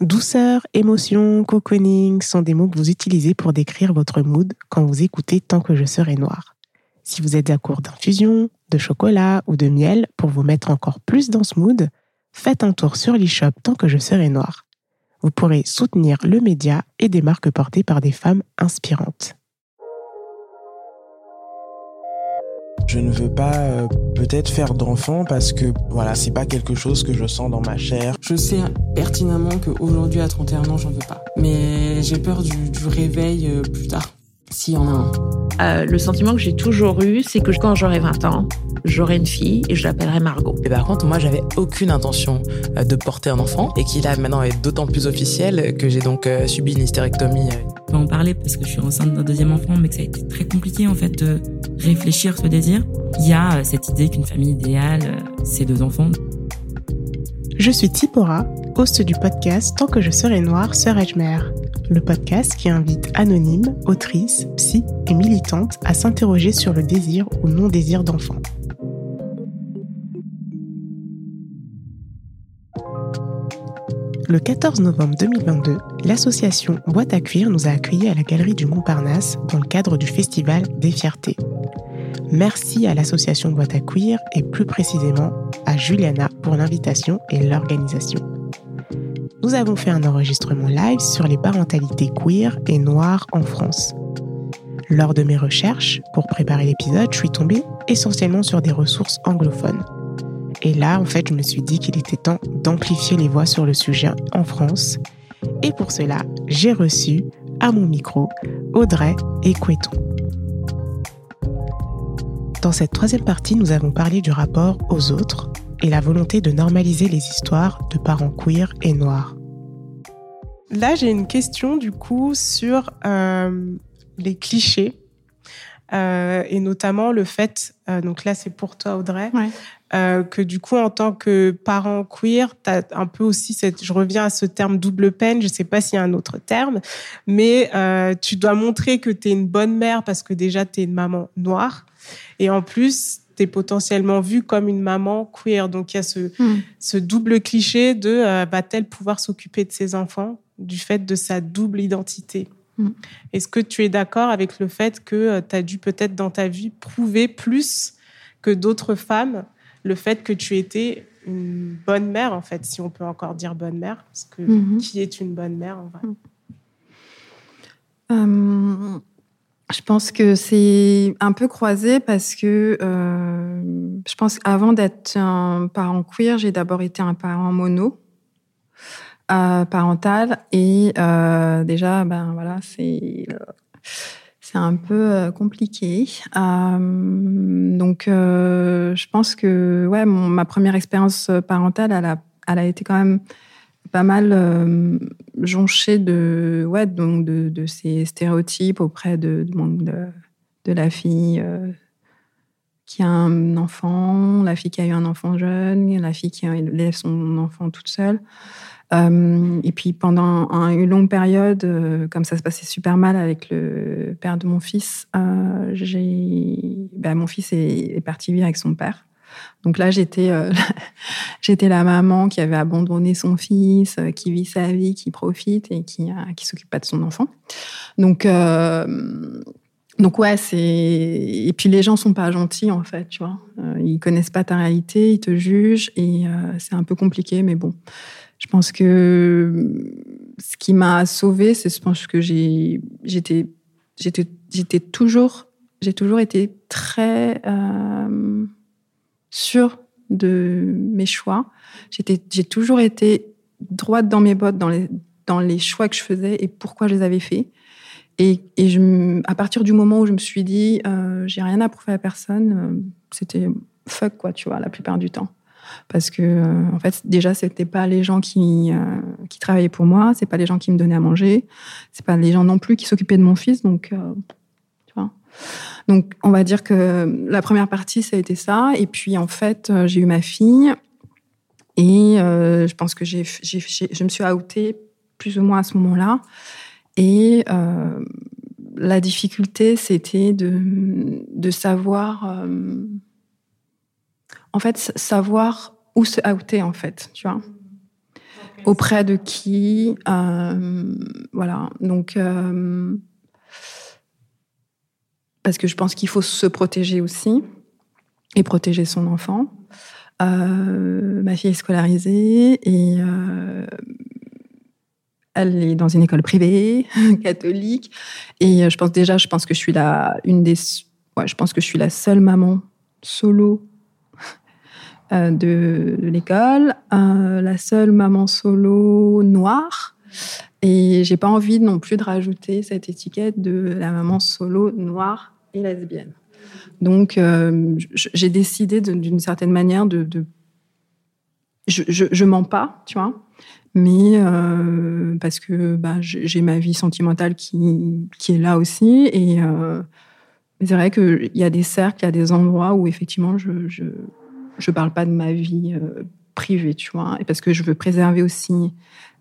Douceur, émotion, cocooning sont des mots que vous utilisez pour décrire votre mood quand vous écoutez Tant que je serai noir. Si vous êtes à court d'infusion, de chocolat ou de miel pour vous mettre encore plus dans ce mood, faites un tour sur l'e-shop Tant que je serai noir. Vous pourrez soutenir le média et des marques portées par des femmes inspirantes. Je ne veux pas euh, peut-être faire d'enfant parce que voilà, c'est pas quelque chose que je sens dans ma chair. Je sais pertinemment qu'aujourd'hui à 31 ans, j'en veux pas. Mais j'ai peur du, réveil euh, plus tard, s'il y en a un. Euh, le sentiment que j'ai toujours eu, c'est que quand j'aurai 20 ans, j'aurai une fille et je l'appellerai Margot. Et par contre, moi, j'avais aucune intention euh, de porter un enfant et qui là maintenant est d'autant plus officiel que j'ai donc euh, subi une hystérectomie. Je peux en parler parce que je suis enceinte d'un deuxième enfant, mais que ça a été très compliqué en fait de réfléchir ce désir. Il y a cette idée qu'une famille idéale, c'est deux enfants. Je suis Tipora, host du podcast Tant que je serai noire, sœur Edgemer le podcast qui invite anonymes, autrices, psy et militantes à s'interroger sur le désir ou non-désir d'enfant. Le 14 novembre 2022, l'association Boîte à cuire nous a accueillis à la Galerie du Montparnasse dans le cadre du festival des fiertés. Merci à l'association Boîte à cuire et plus précisément à Juliana pour l'invitation et l'organisation nous avons fait un enregistrement live sur les parentalités queer et noires en France. Lors de mes recherches pour préparer l'épisode, je suis tombée essentiellement sur des ressources anglophones. Et là, en fait, je me suis dit qu'il était temps d'amplifier les voix sur le sujet en France. Et pour cela, j'ai reçu à mon micro Audrey et Queton. Dans cette troisième partie, nous avons parlé du rapport aux autres, et la volonté de normaliser les histoires de parents queer et noirs. Là, j'ai une question du coup sur euh, les clichés euh, et notamment le fait, euh, donc là c'est pour toi Audrey, que du coup en tant que parent queer, tu as un peu aussi cette, je reviens à ce terme double peine, je sais pas s'il y a un autre terme, mais tu dois montrer que tu es une bonne mère parce que déjà tu es une maman noire et en plus tu potentiellement vue comme une maman queer. Donc il y a ce, hmm. ce double cliché de euh, va-t-elle pouvoir s'occuper de ses enfants du fait de sa double identité? Hmm. Est-ce que tu es d'accord avec le fait que euh, tu as dû peut-être dans ta vie prouver plus que d'autres femmes le fait que tu étais une bonne mère, en fait, si on peut encore dire bonne mère, parce que hmm. qui est une bonne mère en vrai? Euh, je pense que c'est un peu croisé parce que euh, je pense qu'avant d'être un parent queer, j'ai d'abord été un parent mono euh, parental et euh, déjà ben voilà c'est c'est un peu compliqué. donc je pense que ouais ma première expérience parentale elle a elle a été quand même pas mal euh, jonché de, ouais, donc de, de, ces stéréotypes auprès de, de, la fille euh, qui a un enfant, la fille qui a eu un enfant jeune, la fille qui élève son enfant toute seule. Euh, et puis pendant une longue période, comme ça se passait super mal avec le père de mon fils, j'ai, ben, mon fils est, parti vivre avec son père. Donc là, j'étais euh, j'étais la maman qui avait abandonné son fils, euh, qui vit sa vie, qui profite et qui ne qui s'occupe pas de son enfant. Donc euh, donc ouais, c'est et puis les gens sont pas gentils en fait, tu vois. ils connaissent pas ta réalité, ils te jugent et c'est un peu compliqué, mais bon. Je pense que ce qui m'a sauvée, c'est je pense que j'ai j'étais j'étais j'étais toujours j'ai toujours été très sûre de mes choix. J'ai toujours été droite dans mes bottes dans les, dans les choix que je faisais et pourquoi je les avais faits. Et, et je, à partir du moment où je me suis dit, euh, j'ai rien à prouver à personne, euh, c'était fuck, quoi, tu vois, la plupart du temps. parce que euh, en fait déjà c'était pas les gens qui qui travaillaient pour moi, c'est pas les gens qui me donnaient à manger, c'est pas les gens non plus qui s'occupaient de mon fils, donc. Donc on va dire que la première partie ça a été ça, et puis en fait j'ai eu ma fille et je pense que j'ai, j'ai, je me suis outée plus ou moins à ce moment-là et la difficulté c'était de de savoir en fait, savoir où se outer, en fait, tu vois. Auprès de qui, euh, voilà. Donc, euh, parce que je pense qu'il faut se protéger aussi et protéger son enfant. Euh, ma fille est scolarisée et elle est dans une école privée catholique et je pense déjà, je pense que je suis la une des, je pense que je suis la seule maman solo euh, de, l'école, euh, la seule maman solo noire. Et j'ai pas envie non plus de rajouter cette étiquette de la maman solo noire et lesbienne. Donc, euh, j'ai décidé d'une certaine manière de. Je, mens pas, tu vois, mais parce que bah, j'ai ma vie sentimentale qui, est là aussi. Et c'est vrai qu'il y a des cercles, il y a des endroits où effectivement je, je, je parle pas de ma vie euh, privée, tu vois, et parce que je veux préserver aussi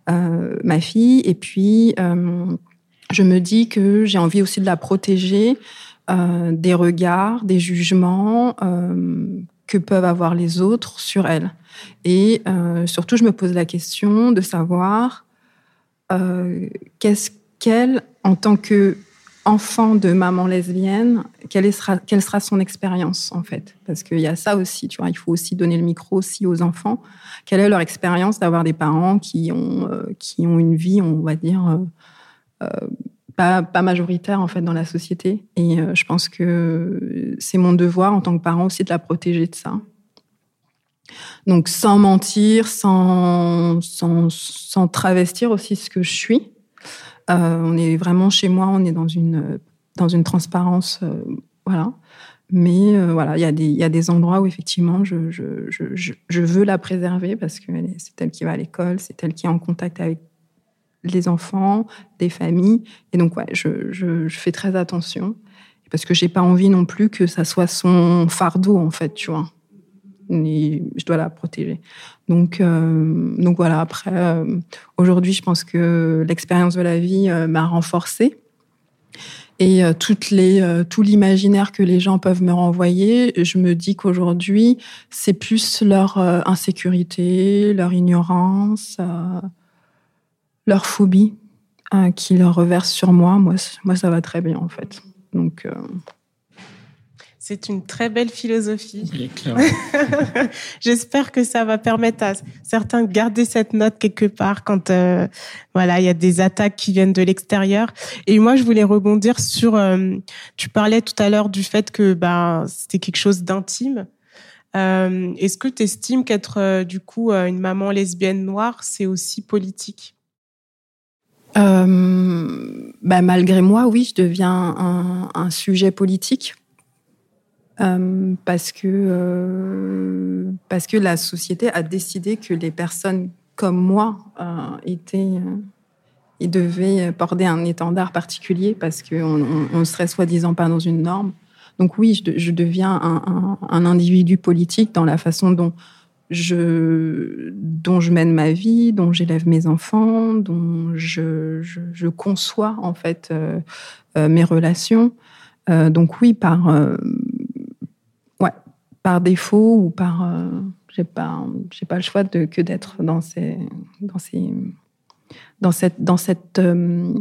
euh, ma fille. Et puis, euh, je me dis que j'ai envie aussi de la protéger des regards, des jugements que peuvent avoir les autres sur elle. Et surtout, je me pose la question de savoir qu'est-ce qu'elle, en tant que enfant de maman lesbienne, quelle sera, quelle sera son expérience en fait? Parce qu'il y a ça aussi, tu vois, il faut aussi donner le micro aussi aux enfants. Quelle est leur expérience d'avoir des parents qui ont, euh, qui ont une vie, on va dire, euh, euh, pas, majoritaire en fait dans la société. Et je pense que c'est mon devoir en tant que parent aussi de la protéger de ça. Donc sans mentir, sans, sans, sans travestir aussi ce que je suis euh, on est vraiment chez moi, on est dans une, dans une transparence, euh, voilà. Mais euh, voilà, il y, y a des endroits où effectivement je, je, je, je veux la préserver parce que c'est elle qui va à l'école, c'est elle qui est en contact avec les enfants, des familles. Et donc, ouais, je, je, fais très attention parce que j'ai pas envie non plus que ça soit son fardeau, en fait, tu vois je dois la protéger. Donc, euh, donc voilà, après, euh, aujourd'hui, je pense que l'expérience de la vie euh, m'a renforcée. Et toutes les, tout l'imaginaire que les gens peuvent me renvoyer, je me dis qu'aujourd'hui, c'est plus leur insécurité, leur ignorance, leur phobie qui leur reverse sur moi. Moi, moi, ça va très bien, en fait. Donc, c'est une très belle philosophie. J'espère que ça va permettre à certains de garder cette note quelque part quand euh, voilà il y a des attaques qui viennent de l'extérieur. Et moi, je voulais rebondir sur. Euh, tu parlais tout à l'heure du fait que ben c'était quelque chose d'intime. Euh, est-ce que tu estimes qu'être du coup une maman lesbienne noire, c'est aussi politique? Bah, malgré moi, oui, je deviens un, sujet politique euh, parce que euh, parce que la société a décidé que les personnes comme moi euh, étaient et devaient porter un étendard particulier parce qu'on on, serait soi-disant pas dans une norme. Donc oui, je, deviens un, individu politique dans la façon dont je, dont je mène ma vie, dont j'élève mes enfants, dont je, je, je conçois en fait euh, mes relations. Euh, donc oui, par par défaut ou par euh, j'ai pas j'ai pas le choix de que d'être dans ces dans ces dans cette dans cette euh,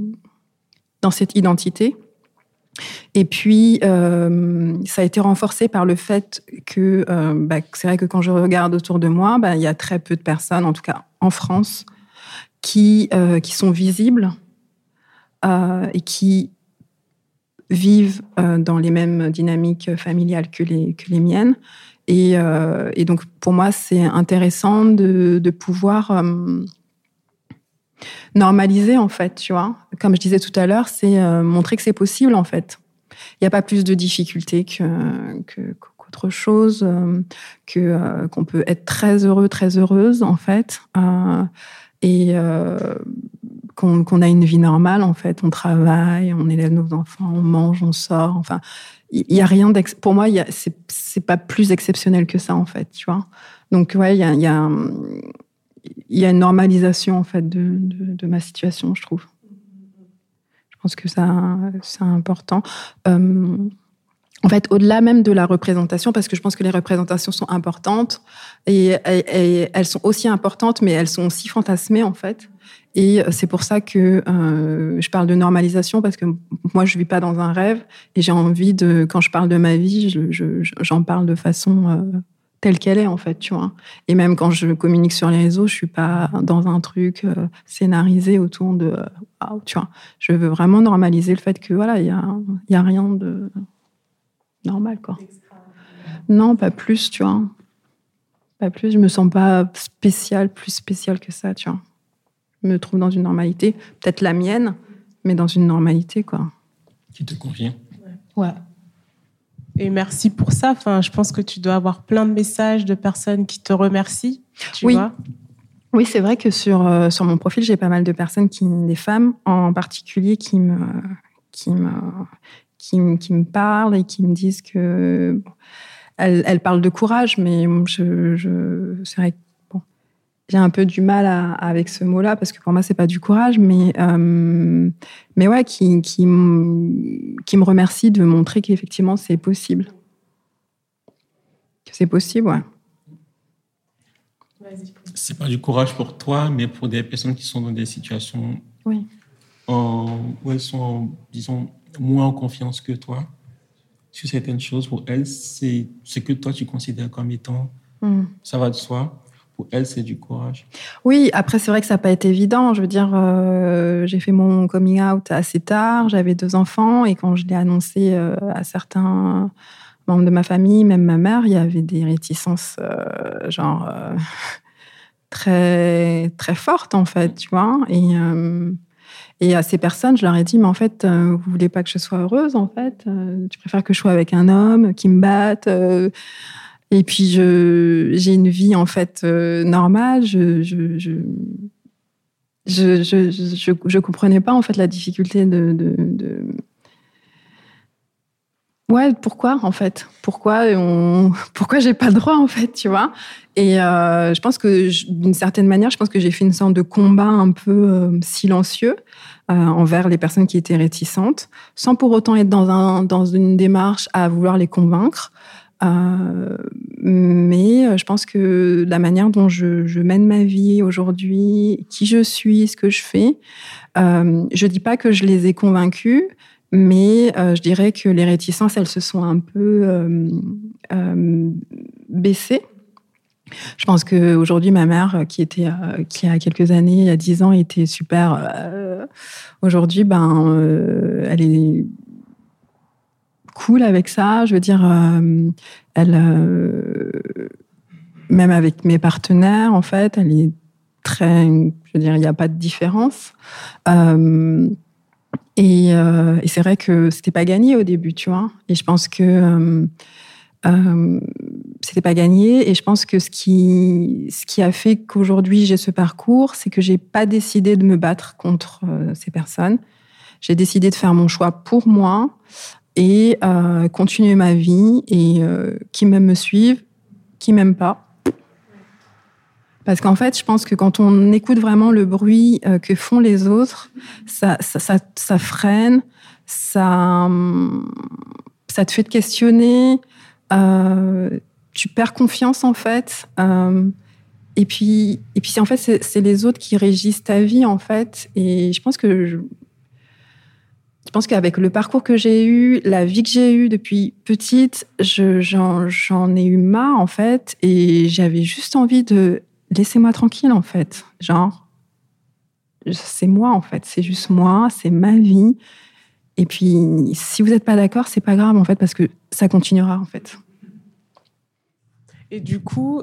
dans cette identité et puis euh, ça a été renforcé par le fait que bah, c'est vrai que quand je regarde autour de moi bah, il y a très peu de personnes en tout cas en France qui qui sont visibles et qui vivent euh, dans les mêmes dynamiques familiales que les, que les miennes. Et, euh, donc, pour moi, c'est intéressant de, pouvoir euh, normaliser, en fait, tu vois. Comme je disais tout à l'heure, c'est montrer que c'est possible, en fait. Il n'y a pas plus de difficultés que, qu'autre chose, euh, que qu'on peut être très heureux, très heureuse en fait, et qu'on a une vie normale en fait. On travaille, on élève nos enfants, on mange, on sort. Enfin, il y, a rien pour moi. C'est pas plus exceptionnel que ça en fait, tu vois. Donc ouais, il y a, y, a, y a, une normalisation en fait de, de, ma situation, je trouve. Je pense que ça, c'est important. Euh, en fait, au-delà même de la représentation, parce que je pense que les représentations sont importantes et, elles sont aussi importantes, mais elles sont aussi fantasmées en fait. Et c'est pour ça que euh, je parle de normalisation parce que moi je vis pas dans un rêve et j'ai envie de, quand je parle de ma vie, j'en je, parle de façon euh, telle qu'elle est en fait, tu vois. Et même quand je communique sur les réseaux, je suis pas dans un truc euh, scénarisé autour de, euh, tu vois. Je veux vraiment normaliser le fait que voilà, il y a, y a rien de normal quoi. Non, pas plus, tu vois. Pas plus. Je me sens pas spécial, plus spécial que ça, tu vois. Je me trouve dans une normalité, peut-être la mienne, mais dans une normalité quoi. Qui te convient. Ouais. Et merci pour ça. Enfin, je pense que tu dois avoir plein de messages de personnes qui te remercient. Tu oui. Vois oui, c'est vrai que sur, euh, sur mon profil, j'ai pas mal de personnes, qui, des femmes en particulier, qui me, qui me, qui, qui me parlent et qui me disent que. elles, elles, parlent de courage, mais je, je, c'est vrai que j'ai un peu du mal à, avec ce mot-là parce que pour moi c'est pas du courage, mais euh, mais ouais, qui qui, qui me remercie de montrer qu'effectivement c'est possible, que c'est possible, ouais. C'est pas du courage pour toi, mais pour des personnes qui sont dans des situations oui. où elles sont, disons, moins en confiance que toi sur certaines choses. Pour elles, c'est ce que toi tu considères comme étant, mm. ça va de soi pour elle, c'est du courage. Oui, après, c'est vrai que ça n'a pas été évident. Je veux dire, euh, j'ai fait mon coming out assez tard, j'avais deux enfants, et quand je l'ai annoncé euh, à certains membres de ma famille, même ma mère, il y avait des réticences, euh, genre, très, très fortes, en fait, tu vois. Et, à ces personnes, je leur ai dit, mais en fait, vous voulez pas que je sois heureuse, en fait Tu préfères que je sois avec un homme qui me batte et puis, j'ai une vie, en fait, euh, normale. Je je, je, je, je, je, comprenais pas, en fait, la difficulté de, de, de... Ouais, pourquoi, en fait? Pourquoi on... pourquoi j'ai pas le droit, en fait, tu vois? Et euh, je pense que, d'une certaine manière, je pense que j'ai fait une sorte de combat un peu euh, silencieux envers les personnes qui étaient réticentes, sans pour autant être dans, un, dans une démarche à vouloir les convaincre. Euh, mais euh, je pense que la manière dont je, mène ma vie aujourd'hui, qui je suis, ce que je fais, euh, je dis pas que je les ai convaincus, mais je dirais que les réticences, elles se sont un peu baissées. Je pense qu'aujourd'hui, ma mère, qui était, qui a quelques années, il y a dix ans, était super. aujourd'hui, ben, elle est cool avec ça. Je veux dire, euh, elle, euh, même avec mes partenaires, en fait, elle est très, je veux dire, il n'y a pas de différence. Euh, et, et c'est vrai que c'était pas gagné au début, tu vois. Et je pense que c'était pas gagné. Et je pense que ce qui, ce qui a fait qu'aujourd'hui j'ai ce parcours, c'est que j'ai pas décidé de me battre contre ces personnes. J'ai décidé de faire mon choix pour moi, et euh, continuer ma vie et euh, qui m'aime me suivent, qui m'aiment pas. Parce qu'en fait, je pense que quand on écoute vraiment le bruit euh, que font les autres, ça, ça, ça, freine, ça, ça te fait te questionner, tu perds confiance en fait. et puis, et puis en fait, c'est les autres qui régissent ta vie en fait. Et je pense que pense qu'avec le parcours que j'ai eu, la vie que j'ai eue depuis petite, j'en ai eu marre en fait, et j'avais juste envie de laisser moi tranquille en fait. Genre, c'est moi en fait, c'est juste moi, c'est ma vie. Et puis, si vous n'êtes pas d'accord, c'est pas grave en fait, parce que ça continuera en fait. Et du coup,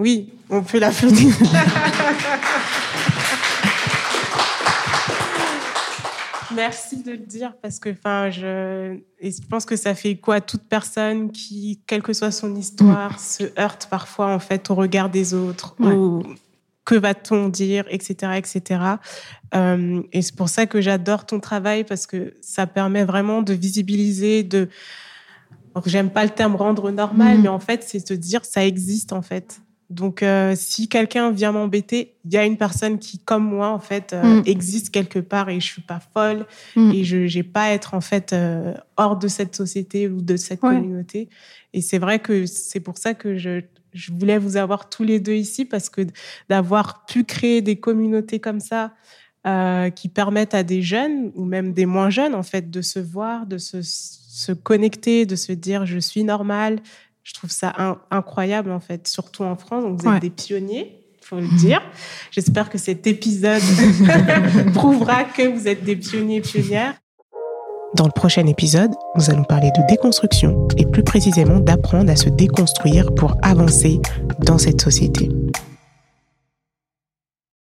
oui, on peut l'applaudir. Merci de le dire parce que, enfin, je, je pense que ça fait quoi toute personne qui, quelle que soit son histoire, mm. se heurte parfois en fait au regard des autres, que va-t-on dire, etc., etc. Euh, et c'est pour ça que j'adore ton travail parce que ça permet vraiment de visibiliser, de. J'aime pas le terme rendre normal, mm. mais en fait, c'est se dire ça existe en fait. Donc, euh, si quelqu'un vient m'embêter, il y a une personne qui, comme moi, en fait, euh, mm. existe quelque part et je suis pas folle mm. et je n'ai pas à être en fait euh, hors de cette société ou de cette communauté. Et c'est vrai que c'est pour ça que je, je, voulais vous avoir tous les deux ici parce que d'avoir pu créer des communautés comme ça qui permettent à des jeunes ou même des moins jeunes, en fait, de se voir, de se, se connecter, de se dire je suis normal, je trouve ça incroyable, en fait, surtout en France. Donc, vous êtes des pionniers, il faut le dire. J'espère que cet épisode prouvera que vous êtes des pionniers et pionnières. Dans le prochain épisode, nous allons parler de déconstruction et plus précisément d'apprendre à se déconstruire pour avancer dans cette société.